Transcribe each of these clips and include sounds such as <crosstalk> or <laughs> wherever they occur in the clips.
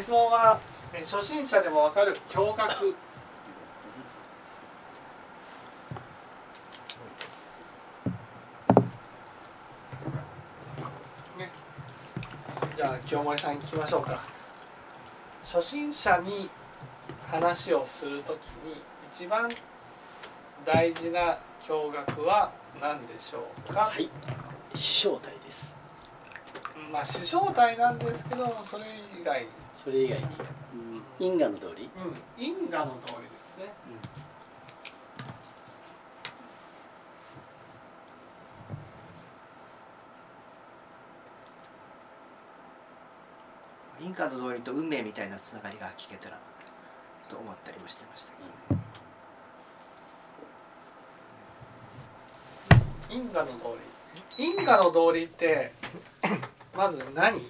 質問はえ初心者でもわかる驚愕ね。じゃあ清盛さんに聞きましょうか。初心者に話をするときに一番大事な驚愕は何でしょうか、はい。師匠体です。まあ師匠体なんですけどそれ以外にそれ以外に、うん、因果の通り。うん、因果の通りですね。インカの通りと運命みたいなつながりが聞けたらと思ったりもしてましたけどね、因果の通り。因果の通りってまず何？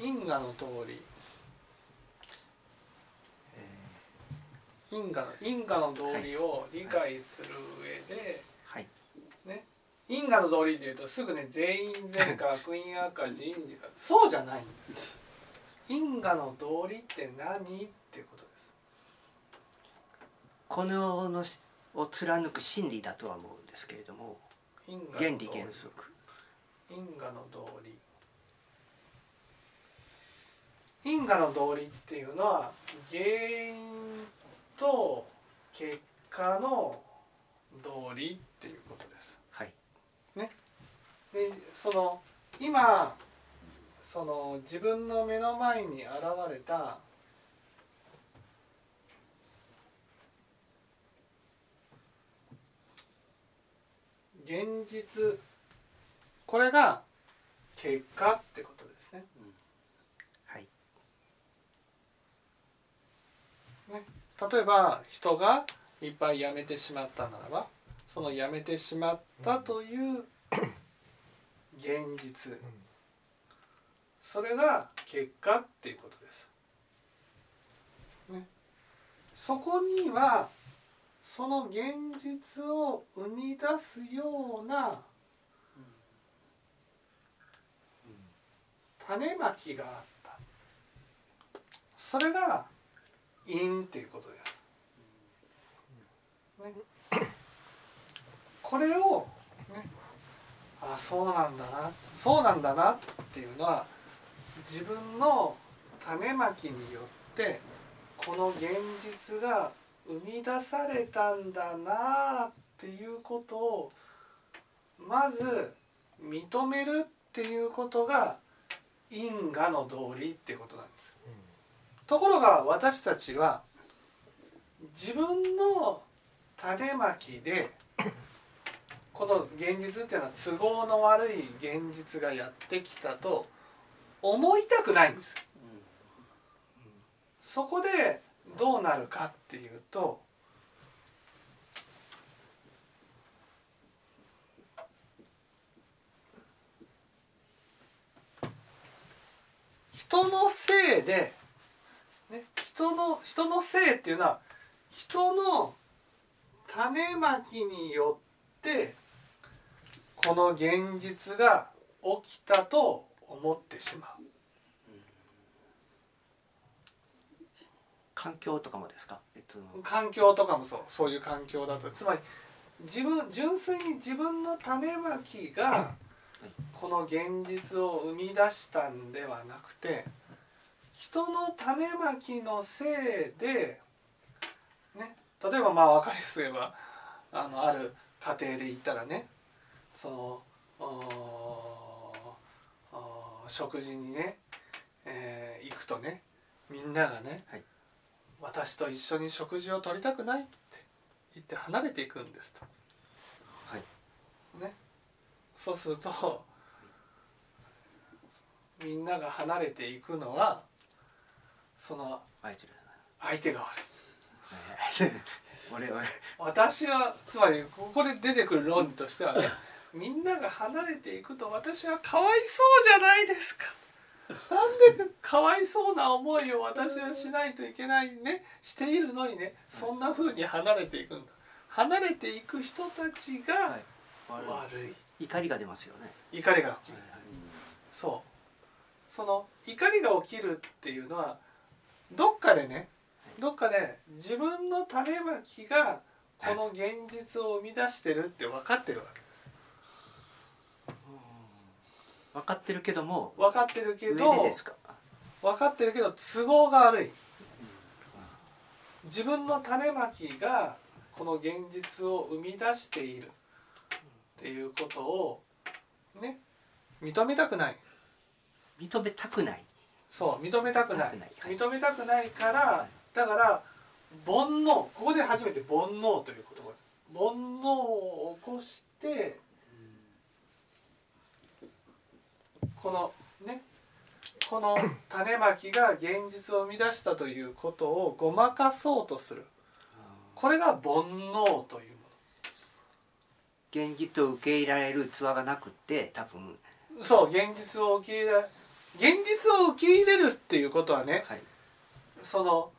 因果の通り。え因果の因果の通りを理解する上で、ーはいね。因果の通りっていうとすぐね全員善か悪因悪か自因自かそうじゃないんです。因果の通りって何っていうことです。この世のしを貫く真理だとは思うんですけれども因果の原通り理原則因果の道理因果の道理っていうのは原因と結果の道理っていうことです。はい。でその今その自分の目の前に現れた現実これが結果ってことですね。はい例えば人がいっぱい辞めてしまったならばその辞めてしまったという現実。それが結果っていうことです。ね、そこにはその現実を生み出すような種まきがあった。それが因っていうことです。ね、これを、ね、あそうなんだなそうなんだなっていうのは自分の種まきによってこの現実が生み出されたんだなっていうことをまず認めるっていうことが因果の道理っていうことなんです。ところが私たちは自分の種まきでこの現実っていうのは都合の悪い現実がやってきたと思いたくないんです。そこでどうなるかっていうと人のせいで、人の人のせいっていうのは人の種まきによってこの現実が起きたと思ってしまう。環境とかもですか？えっと環境とかもそう。そういう環境だと。つまり自分純粋に自分の種まきがこの現実を生み出したんではなくて人の種まきのせいで、ね、例えばまあ分かりやすく言えばあのある家庭で言ったらね。その食事にね、えー行くとねみんながね、はい。私と一緒に食事を取りたくないって言って離れていくんですと。はい。ね、そうするとみんなが離れていくのはそのあいつら相手が悪い。<laughs> 俺俺。私はつまりここで出てくる論理としてはねみんなが離れていくと私はかわいそうじゃないですか。なんでかわいそうな思いを私はしないといけないねしているのにねそんな風に離れていくんだ。離れていく人たちがはい。悪い。怒りが出ますよね。怒りが起きる。はいはい。そう。その怒りが起きるっていうのはどっかでねどっかで自分の種まきがこの現実を生み出してるって分かってるわけです。分かってるけども分かってるけ上どでですか？分かってるけど都合が悪い。自分の種まきがこの現実を生み出している。っていうことをね認めたくない。認めたくないそう認めたくない。認めたくないからだから煩悩ここで初めて煩悩という言葉。煩悩を起こしてこのねこの種まきが現実を生み出したということをごまかそうとする。これが煩悩という現実を受け入れられる器がなくって多分。ものそう現実を受け入れ現実を受け入れるっていうことはねはい。その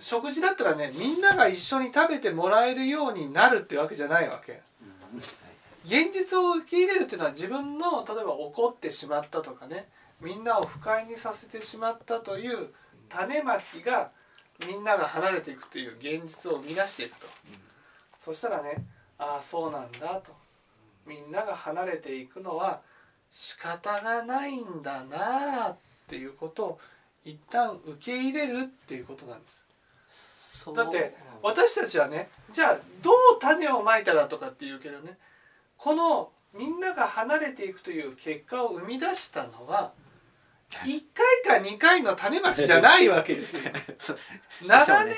食事だったらねみんなが一緒に食べてもらえるようになるってわけじゃないわけ。現実を受け入れるっていうのは自分の例えば怒ってしまったとかねみんなを不快にさせてしまったという種まきがみんなが離れていくという現実を生み出していくと、そしたらねああそうなんだと。みんなが離れていくのは仕方がないんだなあっていうことを一旦受け入れるっていうことなんです。だって私たちはねじゃあどう種をまいたらとかっていうけどねこのみんなが離れていくという結果を生み出したのは1回か2回の種まきじゃないわけですよ。<laughs> 長年の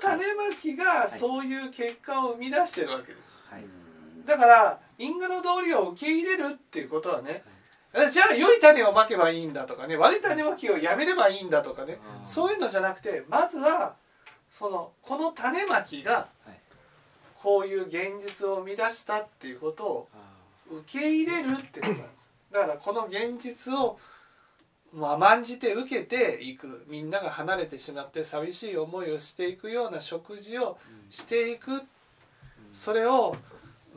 種まきがそういう結果を生み出してるわけです。はい。だから因果の道理を受け入れるっていうことはねえじゃあ良い種をまけばいいんだとかね悪い種まきをやめればいいんだとかねうん。そういうのじゃなくてまずはそのこの種まきがはい。こういう現実を生み出したっていうことを受け入れるってことなんです。だからこの現実をもう甘んじて受けていく。みんなが離れてしまって寂しい思いをしていくような食事をしていく。それを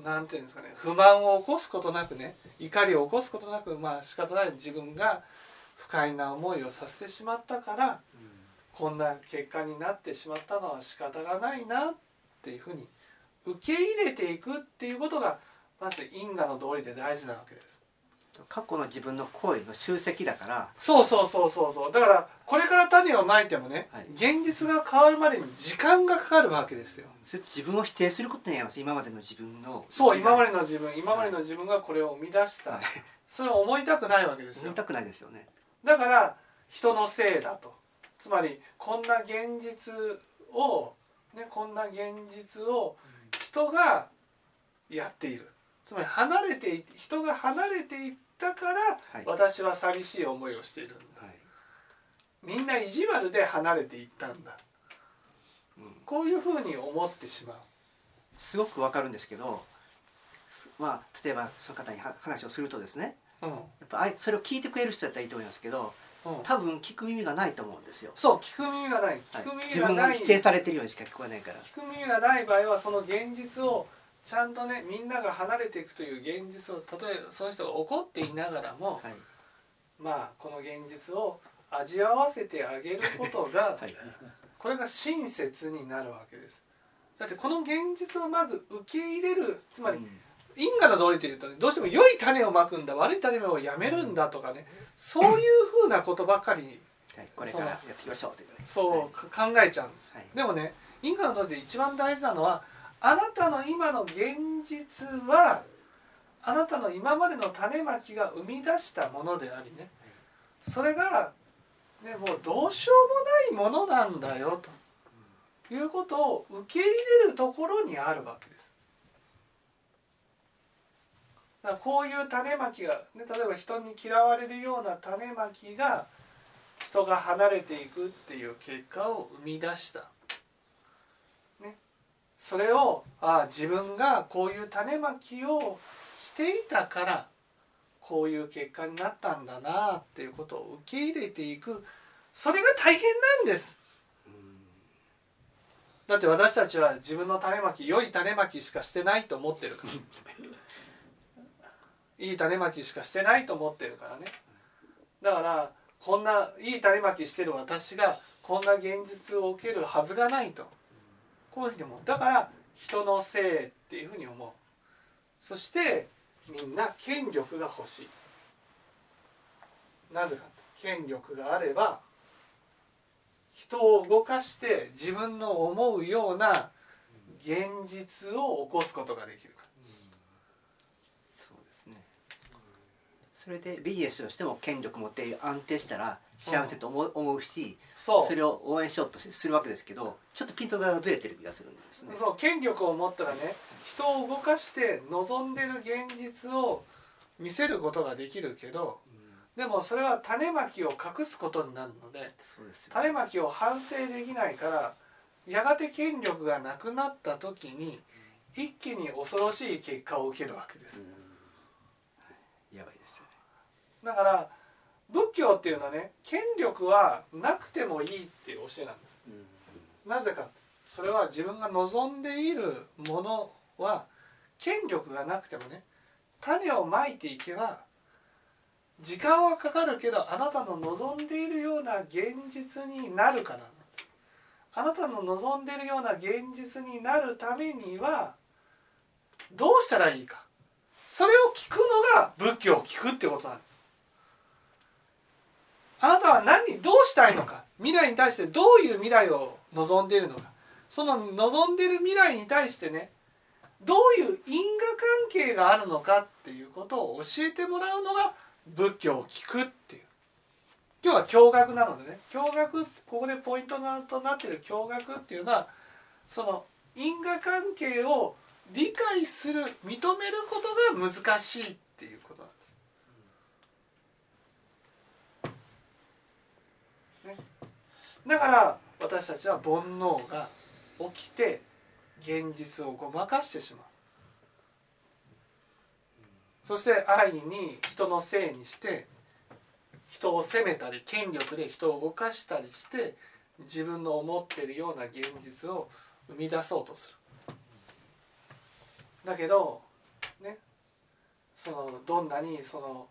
なんていうんですかね不満を起こすことなくね怒りを起こすことなくまあ仕方ない自分が不快な思いをさせてしまったからこんな結果になってしまったのは仕方がないなっていうふうに受け入れていくっていうことがまず因果の道理で大事なわけです。過去の自分の行為の集積だからそうそうそうそうそう。だからこれから種をまいてもね、はい。現実が変わるまでに時間がかかるわけですよ。それ自分を否定することになります。今までの自分のそう今まででの自分今までの自分がこれを生み出した、はい。それを思いたくないわけですよ。思いたくないですよね。だから人のせいだと。つまりこんな現実を、ね、こんな現実を人がやっている。つまり離れてい人が離れていったから、はい。私は寂しい思いをしているんだ。はい。みんな意地悪で離れていったんだ。うん。こういうふうに思ってしまう。すごくわかるんですけどすまあ例えばその方には話をするとですねうん。やっぱそれを聞いてくれる人だったらいいと思いますけどうん。多分聞く耳がないと思うんですよ、そう聞く耳がない。はい。聞く自分耳がない、が否定されてるようにしか聞こえないから。聞く耳がない場合はその現実をちゃんとねみんなが離れていくという現実をたとえその人が怒っていながらも、はい。まあこの現実を味わわせてあげることが、<laughs> はい。これが親切になるわけです。だってこの現実をまず受け入れるつまりうん。因果の道理というとねどうしても良い種をまくんだ悪い種をやめるんだとかねそういうふうなことばかりはい、これからやっていきましょうというね。そうか考えちゃうんです。はい。でもね因果の道理で一番大事なのはあなたの今の現実はあなたの今までの種まきが生み出したものでありねそれが、ね、もうどうしようもないものなんだよということを受け入れるところにあるわけです。だこういう種まきが、ね、例えば人に嫌われるような種まきが人が離れていくっていう結果を生み出した。ね、それをああ自分がこういう種まきをしていたからこういう結果になったんだなっていうことを受け入れていく。それが大変なんです。だって私たちは自分の種まき良い種まきしかしてないと思ってるから。<laughs> いい種まきしかしてないと思ってるからね。だからこんないい種まきしてる私がこんな現実を受けるはずがないとこういうふうに思う。だから人のせいっていうふうに思う。そしてみんな権力が欲しい。なぜか権力があれば人を動かして自分の思うような現実を起こすことができる。からそうですね。それでビジネスとしても権力持って安定したら幸せと思う,、思うしそう。それを応援しようとするわけですけどちょっとピントがずれてる気がするんですね。そう権力を持ったらね人を動かして望んでる現実を見せることができるけどでもそれは種まきを隠すことになるのでそうですよ種まきを反省できないからやがて権力がなくなった時に一気に恐ろしい結果を受けるわけです。やばいですよね。だから仏教っていうのはね権力はなくてもいいっていう教えなんです。なぜかそれは自分が望んでいるものは権力がなくてもね種をまいていけば時間はかかるけどあなたの望んでいるような現実になるからな。んですあなたの望んでいるような現実になるためにはどうしたらいいか。それを聞くのが仏教を聞くってことなんですは何どうしたいのか？未来に対してどういう未来を望んでいるのか？その望んでいる未来に対してねどういう因果関係があるのかっていうことを教えてもらうのが仏教を聞くっていう。今日は教学なのでね教学ここでポイントとなっている教学っていうのはその因果関係を理解する認めることが難しいっていうことなんです。ね、だから私たちは煩悩が起きて現実をごまかしてしまう。そして愛に人のせいにして人を責めたり権力で人を動かしたりして自分の思ってるような現実を生み出そうとする。だけどねそのどんなにその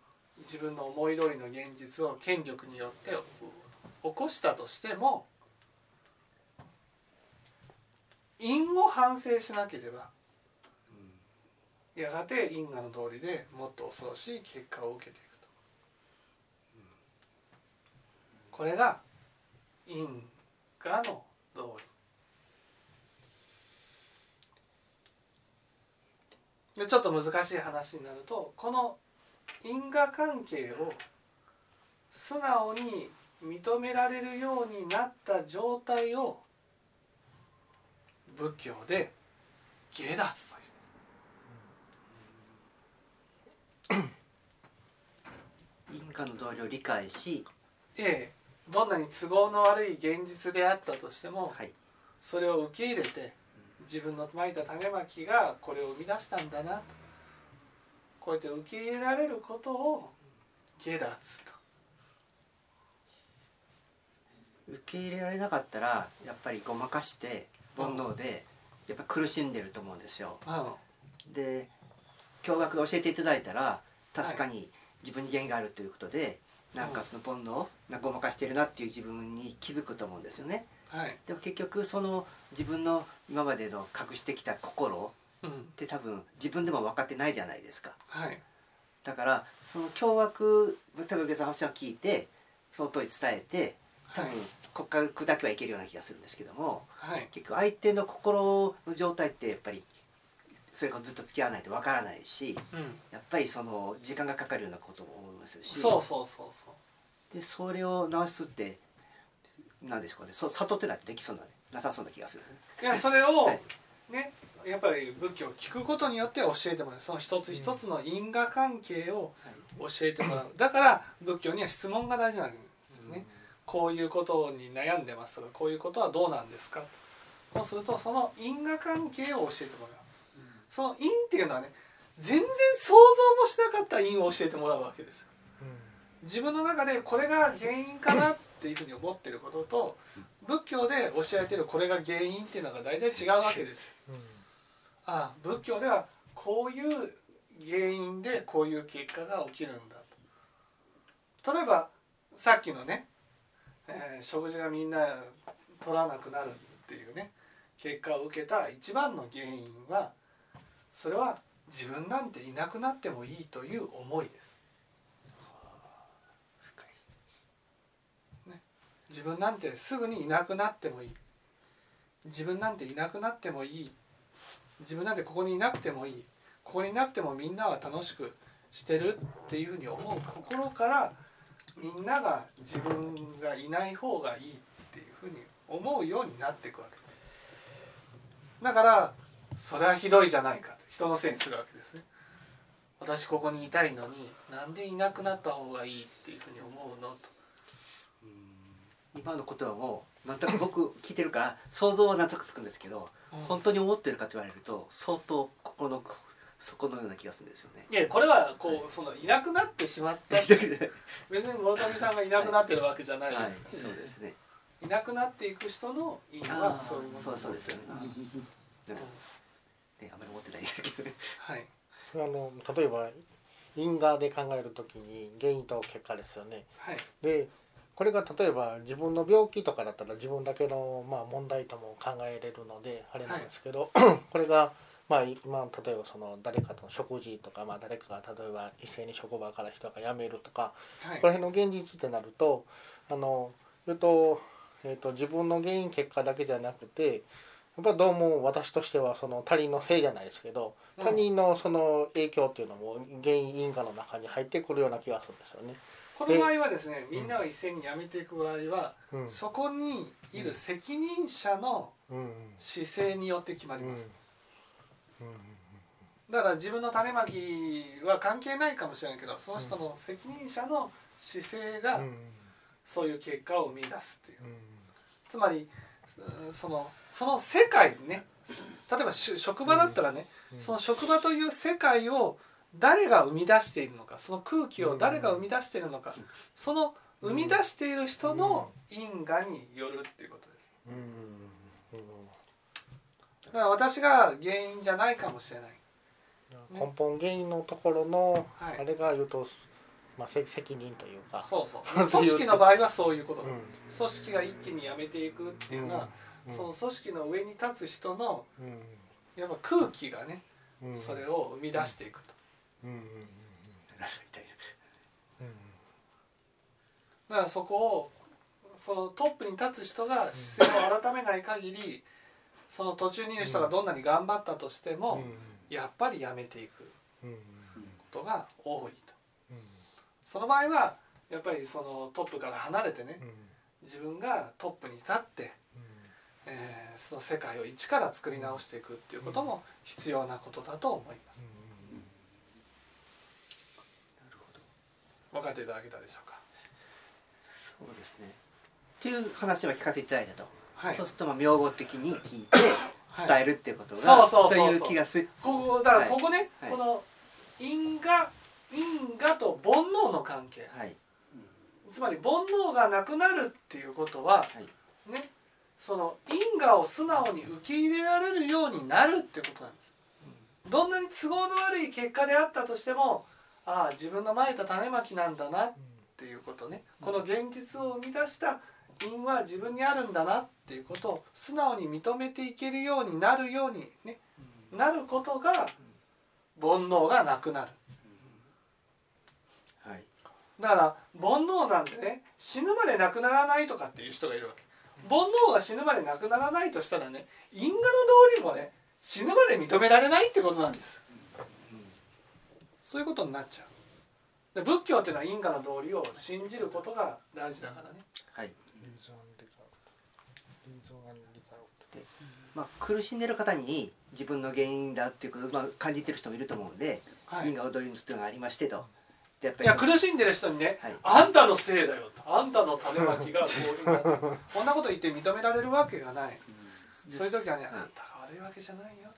自分の思い通りの現実を権力によって起こしたとしても因を反省しなければやがて因果の通りでもっと恐ろしい結果を受けていくと。これが因果の道理。でちょっと難しい話になるとこの因果関係を素直に認められるようになった状態を仏教で下脱と因果の道理を理解し、ええ。どんなに都合の悪い現実であったとしてもはい、それを受け入れて自分のまいた種まきがこれを生み出したんだなと。こうやって受け入れられることを下脱と受け入れられなかったらやっぱりごまかして煩悩でやっぱ苦しんでると思うんですよ。あで教学で教えていただいたら確かに自分に原因があるということで、なんかその煩悩をなごまかしてるなっていう自分に気づくと思うんですよね。はい、でも結局その自分の今までの隠してきた心うんって多分自分でも分かってないじゃないですか。はいだからその教学例えば上さん話を聞いてその通り伝えて多分はい骨格だけはいけるような気がするんですけどもはい。結局相手の心の状態ってやっぱりそれからずっと付き合わないとわからないしうん。やっぱりその時間がかかるようなことも思いますし。そうそうそうそう。でそれを直すって何でしょうかね。そう悟ってないとできそうななさそうな気がするいやそれをはい。ねやっぱり仏教を聞くことによって教えてもらう。その一つ一つの因果関係を教えてもらう。だから仏教には質問が大事なんですよね、こういうことに悩んでますとかこういうことはどうなんですか？こうするとその因果関係を教えてもらう。その因っていうのはね全然想像もしなかった因を教えてもらうわけです。自分の中でこれが原因かなっていうふうに思ってることと仏教で教えてるこれが原因っていうのが大体違うわけです。よああ仏教ではこういう原因でこういう結果が起きるんだと。例えばさっきのね、えー食事がみんな取らなくなるっていうね結果を受けた一番の原因はそれは自分なんていなくなってもいいという思いです。深い。自分なんてすぐにいなくなってもいい。自分なんていなくなってもいい。自分なんてここにいなくてもいい。ここにいなくてもみんなは楽しくしてるっていうふうに思う心からみんなが自分がいない方がいいっていうふうに思うようになっていくわけだからそれはひどいじゃないかと人のせいにするわけですね。私ここにいたいのになんでいなくなった方がいいっていうふうに思うのと。今のことはもうなんとなく僕聞いてるから想像はなんとなくつくんですけど、うん。本当に思ってるかと言われると相当心の底のような気がするんですよね。いやこれはこうそのいなくなってしまった別に諸富さんがいなくなってるわけじゃないはい、ですから、そうですね。いなくなっていく人の因ああはそういうものそうそうですよね。うん。なんかねあんまり思ってないですけどね。はい。あの例えば因果で考えるときに原因と結果ですよね。はい。でこれが例えば自分の病気とかだったら自分だけの、まあ、問題とも考えれるのであれなんですけど、<clears throat> これが、まあ、今例えばその誰かとの食事とか、まあ、誰かが例えば一斉に職場から人が辞めるとかはい。この辺の現実ってなるとあの言うと,、えー、と自分の原因結果だけじゃなくてやっぱどうも私としてはその他人のせいじゃないですけどうん。他人のその影響っていうのも原因因果の中に入ってくるような気がするんですよね。この場合はですねみんなが一斉に辞めていく場合は、うん。そこにいる責任者のうん姿勢によって決まりうんます、うんだから自分の種まきは関係ないかもしれないけどその人の責任者の姿勢がうん。そういう結果を生み出すっていう。うん。つまりうんそのその世界ね例えばし職場だったらね、うん。その職場という世界を誰が生み出しているのかその空気を誰が生み出しているのか、その生み出している人の因果によるっていうことですだから私が原因じゃないかもしれない。根本原因のところのはい。あれが言うと、まあ、せ責任というか。そうそう。<laughs> 組織の場合はそういうことなんです、うん。組織が一気に辞めていくっていうのは、うん。その組織の上に立つ人のうん。やっぱ空気がね、うん。それを生み出していくと。だからそこをそのトップに立つ人が姿勢を改めない限りその途中にいる人がどんなに頑張ったとしても、やっぱりやめていくことが多いと。うん。その場合はやっぱりそのトップから離れてねうん。自分がトップに立って、えーその世界を一から作り直していくっていうことも必要なことだと思います。分かっていただけたでしょうか？そうですね。っていう話は聞かせていただいたと。はい。そうするとまあ名簿的に聞いてはい。伝えるっていうことが、そうそうそうそう。という気がする。ここだからここね、はい。この因果因果と煩悩の関係。はい。つまり煩悩がなくなるっていうことははい。ねその因果を素直に受け入れられるようになるっていうことなんです。どんなに都合の悪い結果であったとしてもああ自分のまいた種まきなんだなっていうことね。この現実を生み出した因は自分にあるんだなっていうことを素直に認めていけるようになるようにねなることが煩悩がなくなる。はい。だから煩悩なんてね死ぬまでなくならないとかっていう人がいるわけ。煩悩が死ぬまでなくならないとしたらね因果の道理もね死ぬまで認められないってことなんです。そういうことになっちゃう。で仏教っていうのは因果の道理を信じることが大事だからね。はい。まあ苦しんでる方に自分の原因だっていうことをまあ感じてる人もいると思うんで、はい。因果踊りの人がありましてと。でやっぱいやりその苦しんでる人にね、はい。あんたのせいだよと。あんたの種まきがこういうこんなこと言って認められるわけがない。そういう時はね、はいあんたが悪いわけじゃないよ。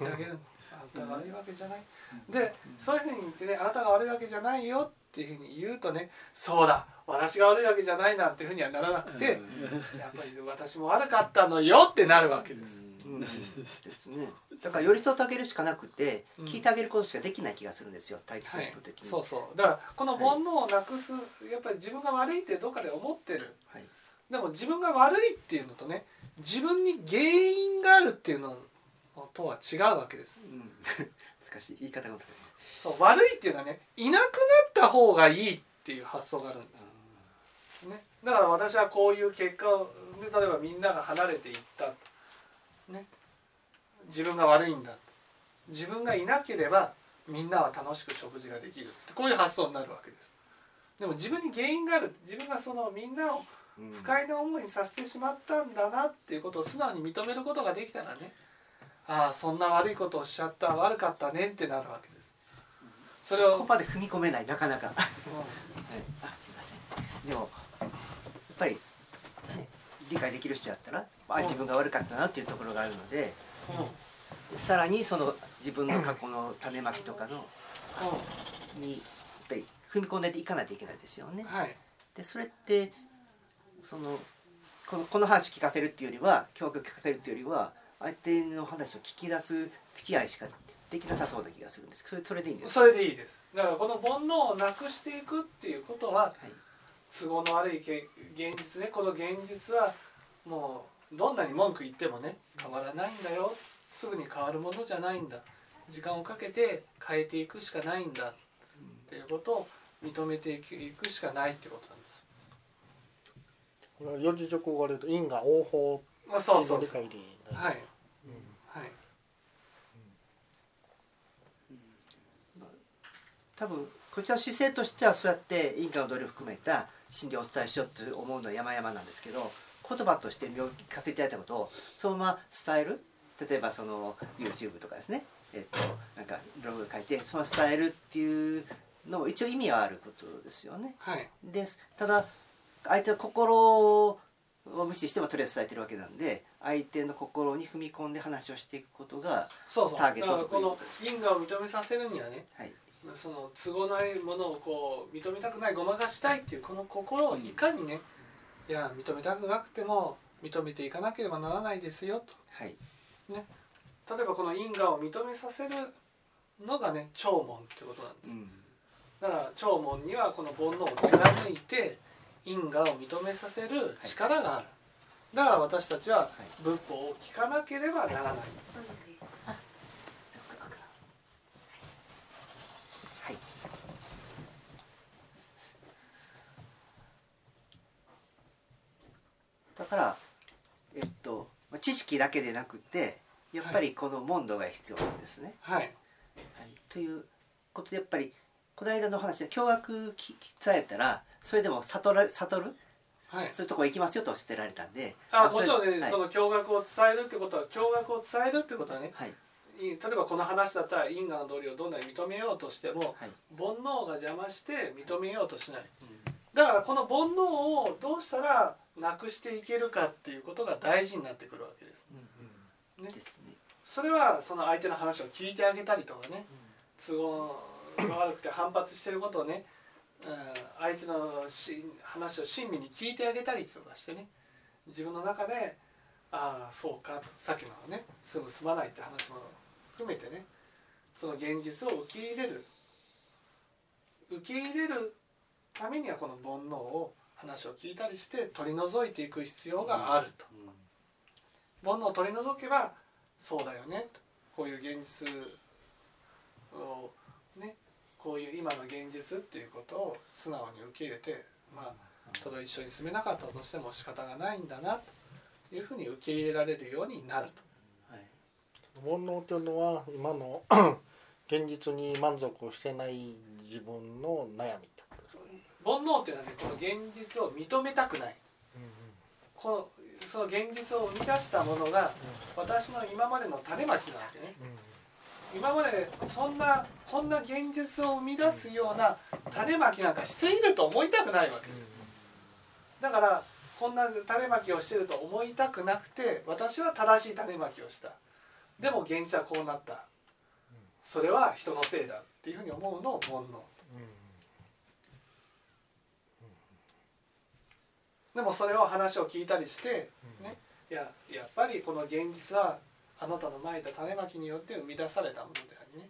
言ってあげるあんたが悪いわけじゃない。でそういうふうに言ってねあなたが悪いわけじゃないよっていうふうに言うとねそうだ私が悪いわけじゃないなんていうふうにはならなくてやっぱり私も悪かったのよってなるわけです。うん。ですねだから寄り添ってあげるしかなくて、うん。聞いてあげることしかできない気がするんですよ待機すはい。そうそう。だからこの煩悩をなくす、やっぱり自分が悪いってどっかで思ってる。はい。でも自分が悪いっていうのとね自分に原因があるっていうのとは違うわけです。うん。<laughs> 難しい。言い方が難しいそう悪いっていうのはねいなくなった方がいいっていう発想があるんですね、だから私はこういう結果をで例えばみんなが離れていった、ね、自分が悪いんだ。自分がいなければみんなは楽しく食事ができる。ってこういう発想になるわけです。でも自分に原因がある。自分がそのみんなをうん。不快な思いにさせてしまったんだなっていうことを素直に認めることができたらね。ああそんな悪いことをしちゃった。悪かったねってなるわけですそれをそこまで踏み込めないなかなか、はい、うあすいません。でもやっぱり、ね、理解できる人やったらあ自分が悪かったなっていうところがあるのでんうん。さらにその自分の過去の種まきとかのにやっぱり踏み込んでいかないといけないですよね。はい。でそれってそのこのこの話聞かせるっていうよりは教育聞かせるっていうよりは相手の話を聞き出す付き合いしかできなさそうな気がするんですそれそれでいいんですか？それでいいです。だからこの煩悩をなくしていくっていうことははい。都合の悪いけ現実ね。この現実はもうどんなに文句言ってもね変わらないんだよ。すぐに変わるものじゃないんだ。時間をかけて変えていくしかないんだ。っていうことを認めていくしかないってことなんです。これ四字熟語で言うと因果応報まあそうそうそう。解でいいねはいうんはい多分こちらの姿勢としてはそうやって因果の努力を含めた心理をお伝えしようって思うのは山々なんですけど言葉として聞かせていただいたことをそのまま伝える例えばその YouTube とかですね。えっとなんかブログ書いてそのまま伝えるっていうのも一応意味はあることですよね。はい。でただ相手の心を無視してもとりあえず伝えてるわけなんで相手の心に踏み込んで話をしていくことがそうそう。ターゲットとこの因果を認めさせるにはねはいその都合ないものをこう認めたくないごまかしたいっていうこの心をいかにねいや認めたくなくても認めていかなければならないですよはい。と例えばこの因果を認めさせるのがね長門ってことなんです。うん。だから長門にはこの煩悩を貫いて因果を認めさせる力がある。だから私たちは仏法を聞かなければならない。はいだからえっとまあ知識だけでなくてやっぱりこの問答が必要なんですね。はい。はい、ということでやっぱりこの間の話で驚愕き伝えたらそれでも悟ら悟る、はい。そういうとこ行きますよとしてられたんで。あもちろんね、はい。その驚愕を伝えるってことは驚愕を伝えるってことはねはい。い例えばこの話だったら因果の道理をどんなに認めようとしてもはい。煩悩が邪魔して認めようとしない。だからこの煩悩をどうしたらなくしていけるかっていうことが大事になってくるわけです。ね。ですね。それはその相手の話を聞いてあげたりとかね。都合が悪くて反発してることをね、うん、相手のし話を親身に聞いてあげたりとかしてね。自分の中でああそうかとさっきのねすぐ済まないって話も含めてね。その現実を受け入れる。受け入れるためにはこの煩悩を話を聞いたりして取り除いていく必要があると。うん煩悩を取り除けばそうだよねとこういう現実をねこういう今の現実っていうことを素直に受け入れてまあたとえ一緒に住めなかったとしても仕方がないんだなというふうに受け入れられるようになると。はい煩悩というのは今の <coughs> 現実に満足をしてない自分の悩み。煩悩っていうのはねこの現実を認めたくない。このその現実を生み出したものが私の今までの種まきなわけね。今までそんなこんな現実を生み出すような種まきなんかしていると思いたくないわけ。ですだからこんな種まきをしてると思いたくなくて私は正しい種まきをした。でも現実はこうなった。それは人のせいだっていうふうに思うのを煩悩でもそれを話を聞いたりして、ね、いややっぱりこの現実はあなたのまいた種まきによって生み出されたものでありね。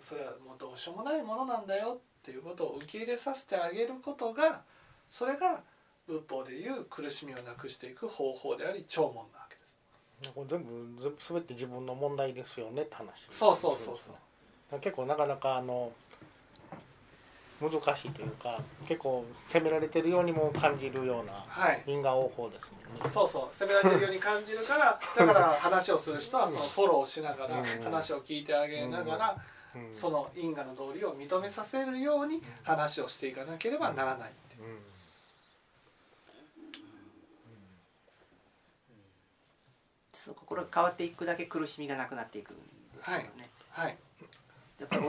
それはもうどうしようもないものなんだよっていうことを受け入れさせてあげることがそれが仏法でいう苦しみをなくしていく方法であり弔問なわけです。これ全部全部全て自分の問題ですよねって話。そうそうそうそう。結構なかなかあの難しいというか結構責められてるようにも感じるようなはい。因果応報ですもんね。そうそう。責められてるように感じるから <laughs> だから話をする人はそのフォローしながらうん。話を聞いてあげながらうん。その因果の道理を認めさせるように話をしていかなければならないっていう。うん。その心が変わっていくだけ苦しみがなくなっていくんですよね、はい。やっぱり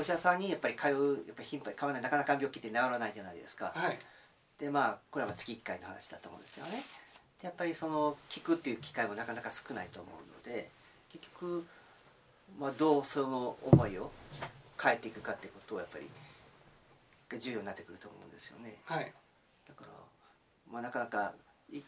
お医者さんにやっぱり通うやっぱり頻繁に通わないなかなか病気って治らないじゃないですか。はい。でまあこれは月1回の話だと思うんですよね。でやっぱりその聞くっていう機会もなかなか少ないと思うので結局、まあ、どうその思いを変えていくかってことをやっぱりが重要になってくると思うんですよね。はい。だから、まあ、なかなかい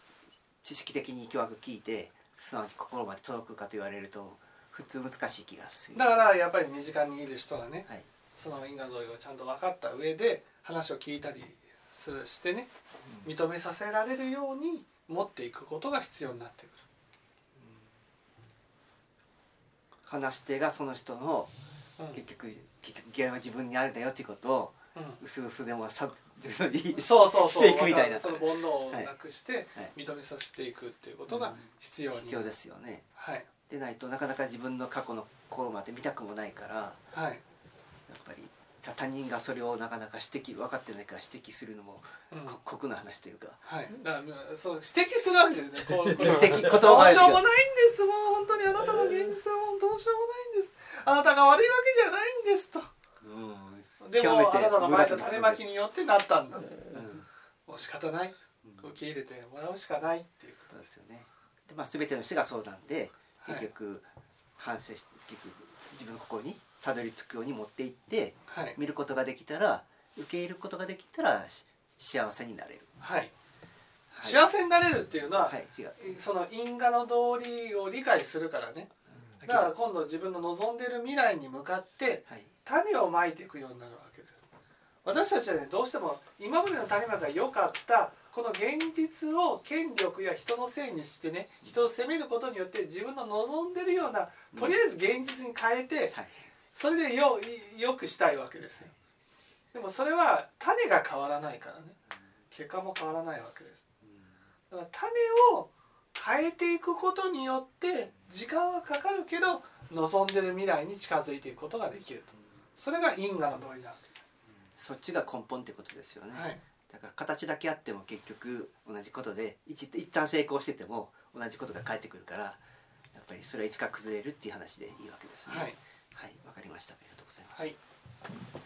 知識的に教学聞いて素直に心まで届くかと言われると普通難しい気がする。だからやっぱり身近にいる人がねはい。その因果の道理をちゃんと分かった上で話を聞いたりするしてね認めさせられるように持っていくことが必要になってくる。話し手がその人のうん。結局結局原因は自分にあるんだよっていうことをうすうすでもさ自分にそうそうそう。していくみたいな。その煩悩をなくしてはい。認めさせていくっていうことが必要に、必要ですよね。はい。でないとなかなか自分の過去の心まで見たくもないからやはい。っぱり他人がそれをなかなか指摘分かってないから指摘するのも、うん。こ酷な話というか。はい、だからそう指摘するわけですね。<laughs> こう指摘言どう葉どしようもないんです。もう本当にあなたの現実はもうどうしようもないんです。あなたが悪いわけじゃないんですと。うんでもあなたの前と無駄種まきによってなったんだ。うん。もう仕方ない。うん。受け入れてもらうしかないっていうこそうですよね。で、まあ、全ての人がそうなんではい。結局反省して結局自分の心にたどり着くように持っていってと。はい。見ることができたら受け入れることができたらし幸せになれる、はい。はい、幸せになれるっていうのは、はい違う。その因果の道理を理解するからね。だから今度自分の望んでる未来に向かってはい種をまいていくようになるわけです。私たちはねどうしても今までの種まきが良かったこの現実を権力や人のせいにしてね人を責めることによって自分の望んでるようなとりあえず現実に変えてはい。それでよよくしたいわけです。よでもそれは種が変わらないからね。結果も変わらないわけです。だから種を変えていくことによって時間はかかるけど望んでる未来に近づいていくことができるとそれが因果の道理なわけでそっちが根本ってことですよね、す、はい、だから形だけあっても結局同じことで一一旦成功してても同じことが返ってくるからやっぱりそれはいつか崩れるっていう話でいいわけですね。はい。はい。わかりました。ありがとうございます、はい